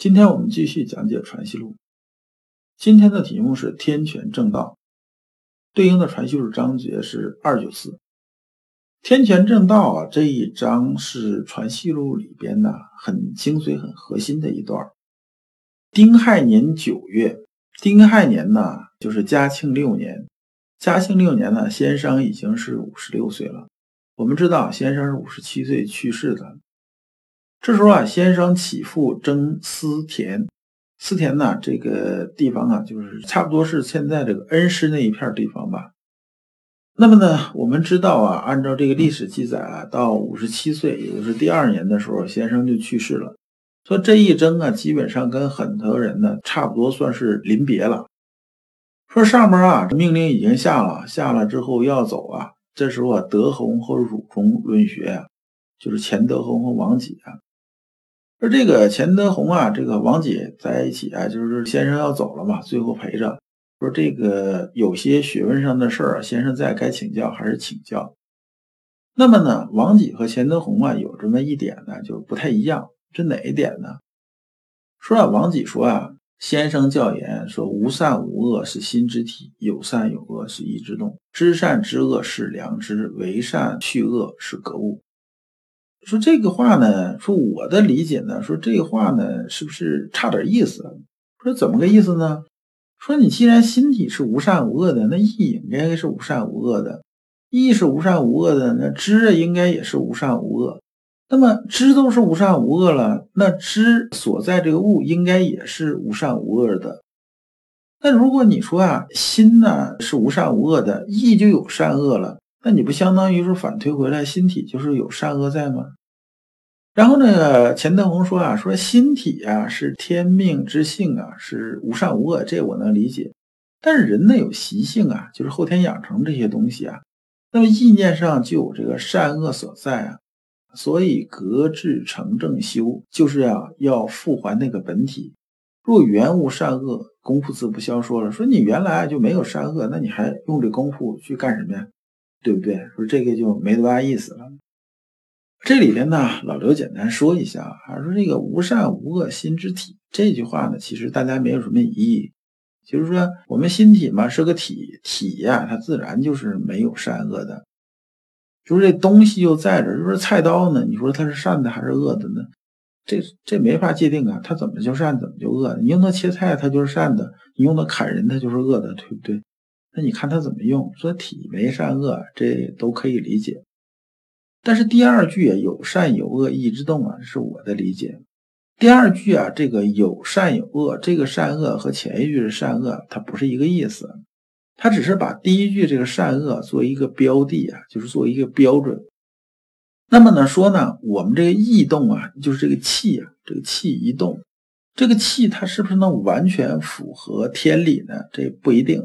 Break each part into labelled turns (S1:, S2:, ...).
S1: 今天我们继续讲解《传习录》，今天的题目是天权正道，对应的《传习录》章节是二九四。天权正道啊，这一章是《传习录》里边呢很精髓、很核心的一段。丁亥年九月，丁亥年呢就是嘉庆六年，嘉庆六年呢，先生已经是五十六岁了。我们知道，先生是五十七岁去世的。这时候啊，先生起复征思田，思田呢这个地方啊，就是差不多是现在这个恩施那一片地方吧。那么呢，我们知道啊，按照这个历史记载啊，到五十七岁，也就是第二年的时候，先生就去世了。说这一征啊，基本上跟很多人呢差不多，算是临别了。说上面啊，命令已经下了，下了之后要走啊。这时候啊，德宏和汝中论学啊，就是钱德宏和王己啊。说这个钱德洪啊，这个王姐在一起啊，就是先生要走了嘛，最后陪着。说这个有些学问上的事儿，先生在该请教还是请教。那么呢，王姐和钱德洪啊，有这么一点呢，就不太一样。这哪一点呢？说啊，王姐说啊，先生教言说，无善无恶是心之体，有善有恶是意之动，知善知恶是良知，为善去恶是格物。说这个话呢，说我的理解呢，说这话呢，是不是差点意思？说怎么个意思呢？说你既然心体是无善无恶的，那意应该是无善无恶的，意是无善无恶的，那知应该也是无善无恶。那么知都是无善无恶了，那知所在这个物应该也是无善无恶的。那如果你说啊，心呢是无善无恶的，意就有善恶了。那你不相当于是反推回来，心体就是有善恶在吗？然后那个钱德洪说啊，说心体啊是天命之性啊，是无善无恶，这我能理解。但是人呢有习性啊，就是后天养成这些东西啊，那么意念上就有这个善恶所在啊，所以格致成正修，就是要要复还那个本体。若原无善恶，功夫自不消说了。说你原来就没有善恶，那你还用这功夫去干什么呀？对不对？说这个就没多大意思了。这里边呢，老刘简单说一下啊，说这个无善无恶心之体这句话呢，其实大家没有什么疑义，就是说我们心体嘛是个体，体呀它自然就是没有善恶的，就是这东西就在这，就是菜刀呢，你说它是善的还是恶的呢？这这没法界定啊，它怎么就善，怎么就恶？你用它切菜，它就是善的；你用它砍人，它就是恶的，对不对？那你看他怎么用？说体没善恶，这都可以理解。但是第二句啊，有善有恶意之动啊，这是我的理解。第二句啊，这个有善有恶，这个善恶和前一句的善恶，它不是一个意思。它只是把第一句这个善恶做一个标的啊，就是做一个标准。那么呢说呢，我们这个异动啊，就是这个气啊，这个气一动，这个气它是不是能完全符合天理呢？这不一定。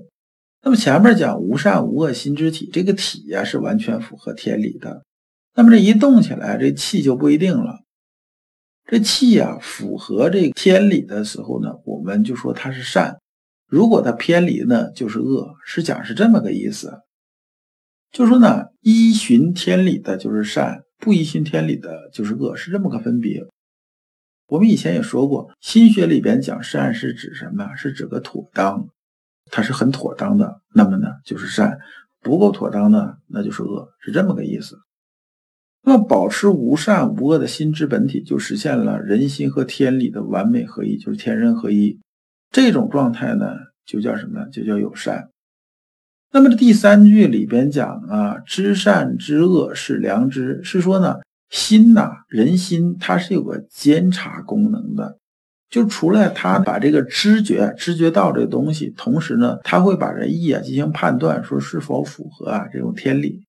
S1: 那么前面讲无善无恶心之体，这个体呀是完全符合天理的。那么这一动起来，这气就不一定了。这气呀符合这个天理的时候呢，我们就说它是善；如果它偏离呢，就是恶。是讲是这么个意思。就说呢，依循天理的就是善，不依循天理的就是恶，是这么个分别。我们以前也说过，心学里边讲善是指什么？是指个妥当。它是很妥当的，那么呢就是善；不够妥当的，那就是恶，是这么个意思。那么保持无善无恶的心之本体，就实现了人心和天理的完美合一，就是天人合一。这种状态呢，就叫什么？就叫有善。那么这第三句里边讲啊，知善知恶是良知，是说呢，心呐，人心它是有个监察功能的。就除了他把这个知觉、知觉到这个东西，同时呢，他会把这意啊进行判断，说是否符合啊这种天理。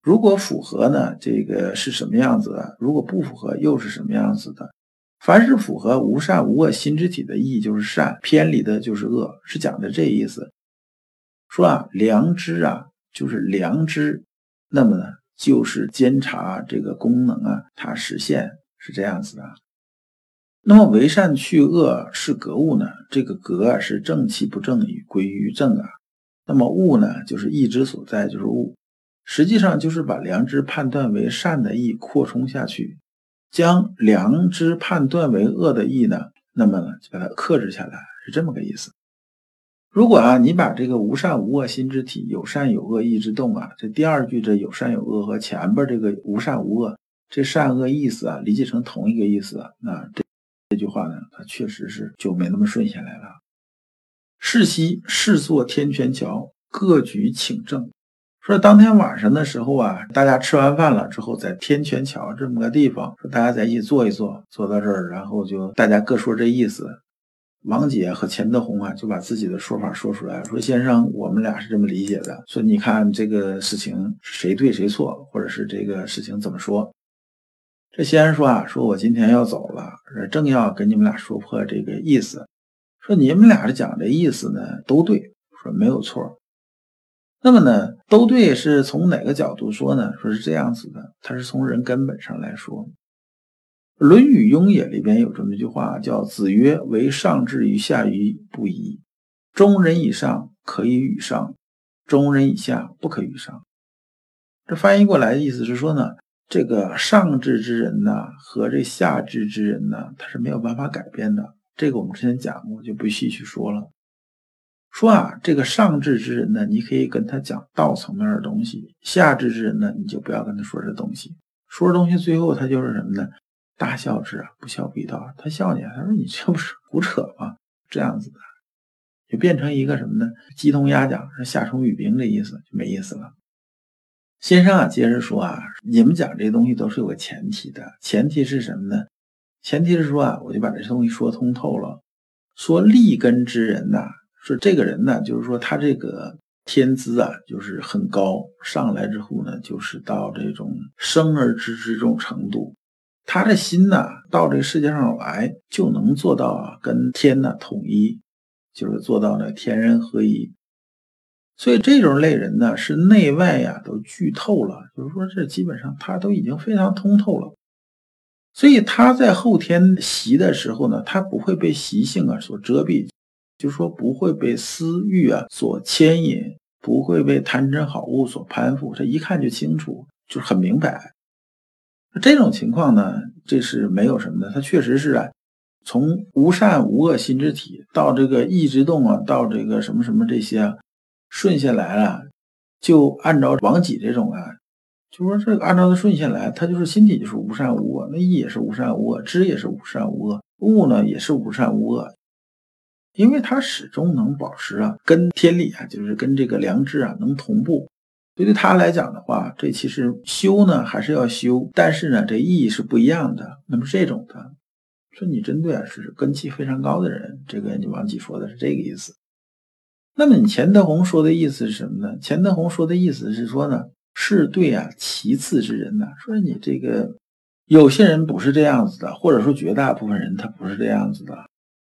S1: 如果符合呢，这个是什么样子的？如果不符合，又是什么样子的？凡是符合无善无恶心之体的意就是善，偏离的就是恶，是讲的这意思。说啊，良知啊，就是良知，那么呢，就是监察这个功能啊，它实现是这样子的。那么为善去恶是格物呢？这个格啊是正气不正与归于正啊。那么物呢，就是意之所在，就是物，实际上就是把良知判断为善的意扩充下去，将良知判断为恶的意呢，那么呢就把它克制下来，是这么个意思。如果啊，你把这个无善无恶心之体，有善有恶意之动啊，这第二句这有善有恶和前边这个无善无恶这善恶意思啊，理解成同一个意思，啊那这这句话呢，它确实是就没那么顺下来了。世袭试作天泉桥，各举请正。说当天晚上的时候啊，大家吃完饭了之后，在天泉桥这么个地方，说大家在一起坐一坐，坐到这儿，然后就大家各说这意思。王姐和钱德洪啊，就把自己的说法说出来，说：“先生，我们俩是这么理解的。说你看这个事情谁对谁错，或者是这个事情怎么说？”这先生说啊：“说我今天要走了，正要跟你们俩说破这个意思。说你们俩的讲的意思呢，都对，说没有错。那么呢，都对是从哪个角度说呢？说是这样子的，他是从人根本上来说。”《论语雍也》里边有这么一句话，叫“子曰：为上至于下愚不移，中人以上可以与上，中人以下不可与上。”这翻译过来的意思是说呢，这个上智之人呢和这下智之人呢，他是没有办法改变的。这个我们之前讲过，就不细去说了。说啊，这个上智之人呢，你可以跟他讲道层面的东西；下智之人呢，你就不要跟他说这东西。说这东西，最后他就是什么呢？大笑之啊，不笑必道。他笑你，他说你这不是胡扯吗？这样子的，就变成一个什么呢？鸡同鸭讲，是夏虫语冰的意思，就没意思了。先生啊，接着说啊，你们讲这东西都是有个前提的，前提是什么呢？前提是说啊，我就把这些东西说通透了。说立根之人呐，说这个人呢，就是说他这个天资啊，就是很高，上来之后呢，就是到这种生而知之这种程度。他的心呢，到这个世界上来就能做到啊跟天呢统一，就是做到呢天人合一。所以这种类人呢，是内外呀都剧透了，就是说这基本上他都已经非常通透了。所以他在后天习的时候呢，他不会被习性啊所遮蔽，就是说不会被私欲啊所牵引，不会被贪嗔好恶所攀附，他一看就清楚，就是很明白。这种情况呢，这是没有什么的。他确实是啊，从无善无恶心之体到这个意之动啊，到这个什么什么这些顺下来了，就按照王己这种啊，就说这个按照他顺下来，他就是心体就是无善无恶，那意也是无善无恶，知也是无善无恶，物呢也是无善无恶，因为他始终能保持啊，跟天理啊，就是跟这个良知啊能同步。对于他来讲的话，这其实修呢还是要修，但是呢这意义是不一样的。那么这种的，说你针对啊是根气非常高的人，这个你王己说的是这个意思。那么你钱德洪说的意思是什么呢？钱德洪说的意思是说呢，是对啊其次之人呢，说你这个有些人不是这样子的，或者说绝大部分人他不是这样子的。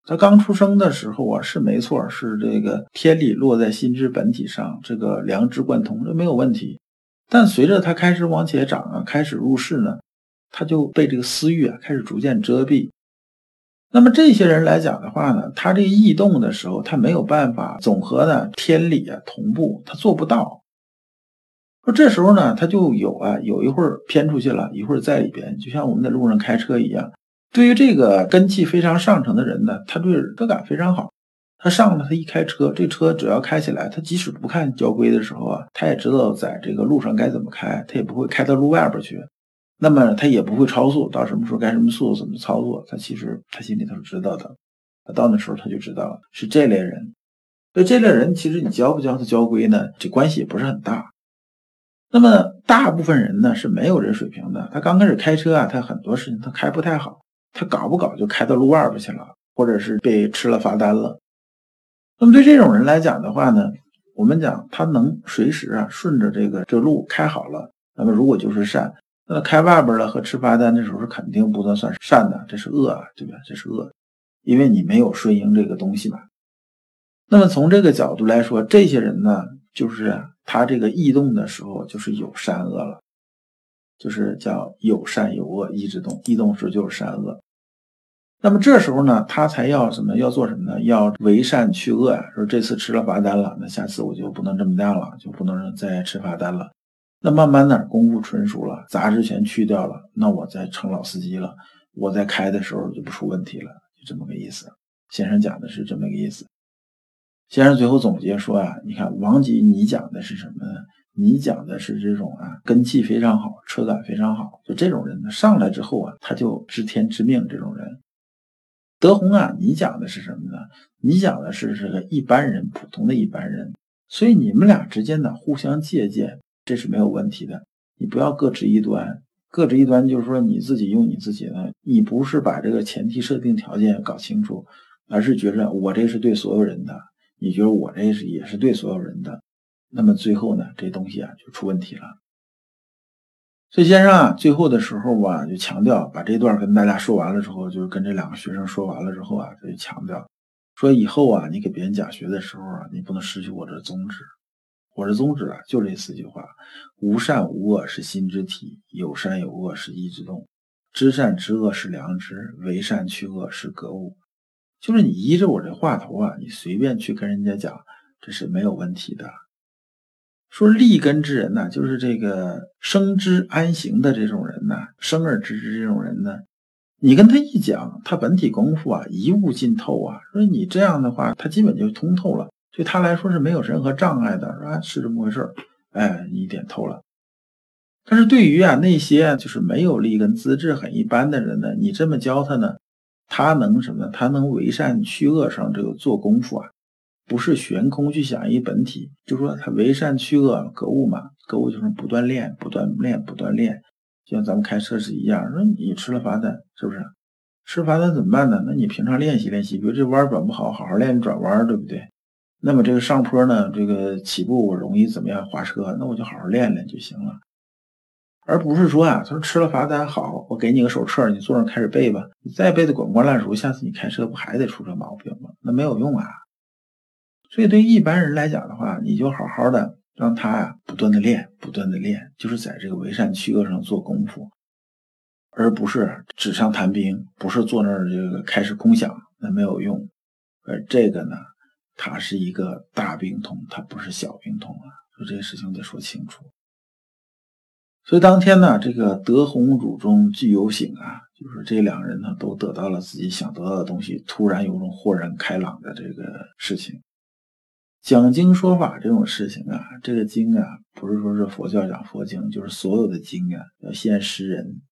S1: 他刚出生的时候啊，是没错，是这个天理落在心之本体上，这个良知贯通，这没有问题。但随着他开始往前长啊，开始入世呢，他就被这个私欲啊开始逐渐遮蔽。那么这些人来讲的话呢，他这异动的时候，他没有办法总和呢天理啊同步，他做不到。说这时候呢，他就有啊，有一会儿偏出去了，一会儿在里边，就像我们在路上开车一样。对于这个根气非常上乘的人呢，他对车感非常好。他上了，他一开车，这车只要开起来，他即使不看交规的时候啊，他也知道在这个路上该怎么开，他也不会开到路外边去。那么他也不会超速，到什么时候该什么速度怎么操作，他其实他心里头是知道的。他到那时候他就知道了，是这类人。所以这类人其实你教不教他交规呢，这关系也不是很大。那么大部分人呢是没有这水平的。他刚开始开车啊，他很多事情他开不太好。他搞不搞就开到路外边去了，或者是被吃了罚单了。那么对这种人来讲的话呢，我们讲他能随时啊顺着这个这路开好了，那么如果就是善，那开外边了和吃罚单，的时候是肯定不能算善的，这是恶啊，对吧？这是恶，因为你没有顺应这个东西嘛。那么从这个角度来说，这些人呢，就是他这个异动的时候，就是有善恶了，就是叫有善有恶，一直动，异动时就是善恶。那么这时候呢，他才要什么？要做什么呢？要为善去恶呀。说这次吃了罚单了，那下次我就不能这么干了，就不能再吃罚单了。那慢慢的功夫纯熟了，杂质全去掉了，那我再成老司机了，我在开的时候就不出问题了，就这么个意思。先生讲的是这么个意思。先生最后总结说啊，你看王吉，你讲的是什么呢？你讲的是这种啊，根气非常好，车感非常好，就这种人呢，上来之后啊，他就知天知命，这种人。德宏啊，你讲的是什么呢？你讲的是这个一般人，普通的一般人。所以你们俩之间呢，互相借鉴，这是没有问题的。你不要各执一端，各执一端就是说你自己用你自己的，你不是把这个前提设定条件搞清楚，而是觉着我这是对所有人的，你觉得我这是也是对所有人的，那么最后呢，这东西啊就出问题了。所以先生啊，最后的时候吧，就强调把这段跟大家说完了之后，就是跟这两个学生说完了之后啊，他就强调说以后啊，你给别人讲学的时候啊，你不能失去我这宗旨。我的宗旨啊，就这四句话：无善无恶是心之体，有善有恶是意之动，知善知恶是良知，为善去恶是格物。就是你依着我这话头啊，你随便去跟人家讲，这是没有问题的。说立根之人呢，就是这个生之安行的这种人呢，生而知之这种人呢，你跟他一讲，他本体功夫啊，一悟尽透啊。说你这样的话，他基本就通透了，对他来说是没有任何障碍的，是吧？是这么回事哎，你点透了。但是对于啊那些就是没有立根、资质很一般的人呢，你这么教他呢，他能什么？他能为善去恶上这个做功夫啊。不是悬空去想一本体，就说他为善去恶格物嘛，格物就是不断练，不断练，不断练，就像咱们开车是一样。说你吃了罚单，是不是？吃罚单怎么办呢？那你平常练习练习，比如这弯转不好，好好练转弯，对不对？那么这个上坡呢，这个起步我容易怎么样？滑车，那我就好好练练就行了，而不是说啊，他说吃了罚单好，我给你个手册，你坐上开始背吧，你再背的滚瓜烂熟，下次你开车不还得出这毛病吗？那没有用啊。所以，对一般人来讲的话，你就好好的让他呀，不断的练，不断的练，就是在这个为善去恶上做功夫，而不是纸上谈兵，不是坐那儿这个开始空想，那没有用。而这个呢，它是一个大病痛，它不是小病痛啊。所以这个事情得说清楚。所以当天呢，这个德宏主中具有醒啊，就是这两人呢都得到了自己想得到的东西，突然有种豁然开朗的这个事情。讲经说法这种事情啊，这个经啊，不是说是佛教讲佛经，就是所有的经啊，要先识人，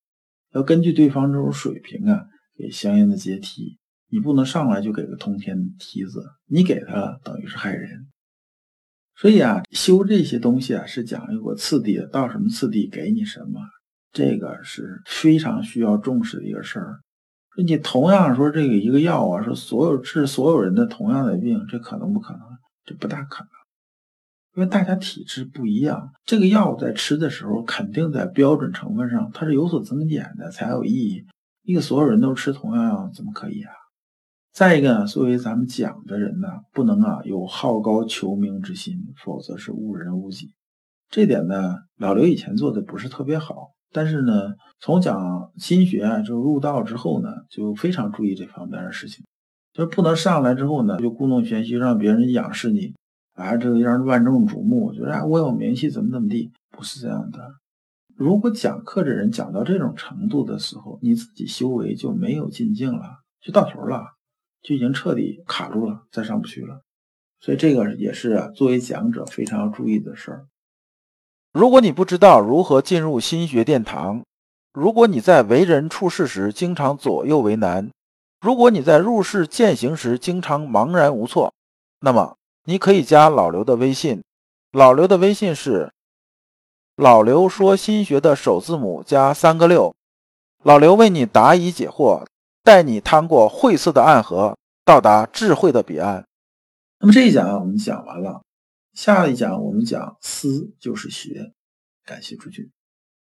S1: 要根据对方这种水平啊，给相应的阶梯。你不能上来就给个通天梯子，你给他等于是害人。所以啊，修这些东西啊，是讲究个次第，到什么次第给你什么，这个是非常需要重视的一个事儿。说你同样说这个一个药啊，说所有治所有人的同样的病，这可能不可能？这不大可能，因为大家体质不一样。这个药在吃的时候，肯定在标准成分上它是有所增减的，才有意义。一个所有人都吃同样药，怎么可以啊？再一个呢，作为咱们讲的人呢，不能啊有好高求名之心，否则是误人误己。这点呢，老刘以前做的不是特别好，但是呢，从讲心学啊，就入道之后呢，就非常注意这方面的事情。就是不能上来之后呢，就故弄玄虚，让别人仰视你，啊，这个让人万众瞩目，觉得啊，我有名气，怎么怎么地，不是这样的。如果讲课的人讲到这种程度的时候，你自己修为就没有进境了，就到头了，就已经彻底卡住了，再上不去了。所以这个也是啊，作为讲者非常要注意的事儿。
S2: 如果你不知道如何进入心学殿堂，如果你在为人处事时经常左右为难。如果你在入世践行时经常茫然无措，那么你可以加老刘的微信。老刘的微信是“老刘说心学”的首字母加三个六。老刘为你答疑解惑，带你趟过晦涩的暗河，到达智慧的彼岸。
S1: 那么这一讲我们讲完了，下一讲我们讲思就是学。感谢诸君。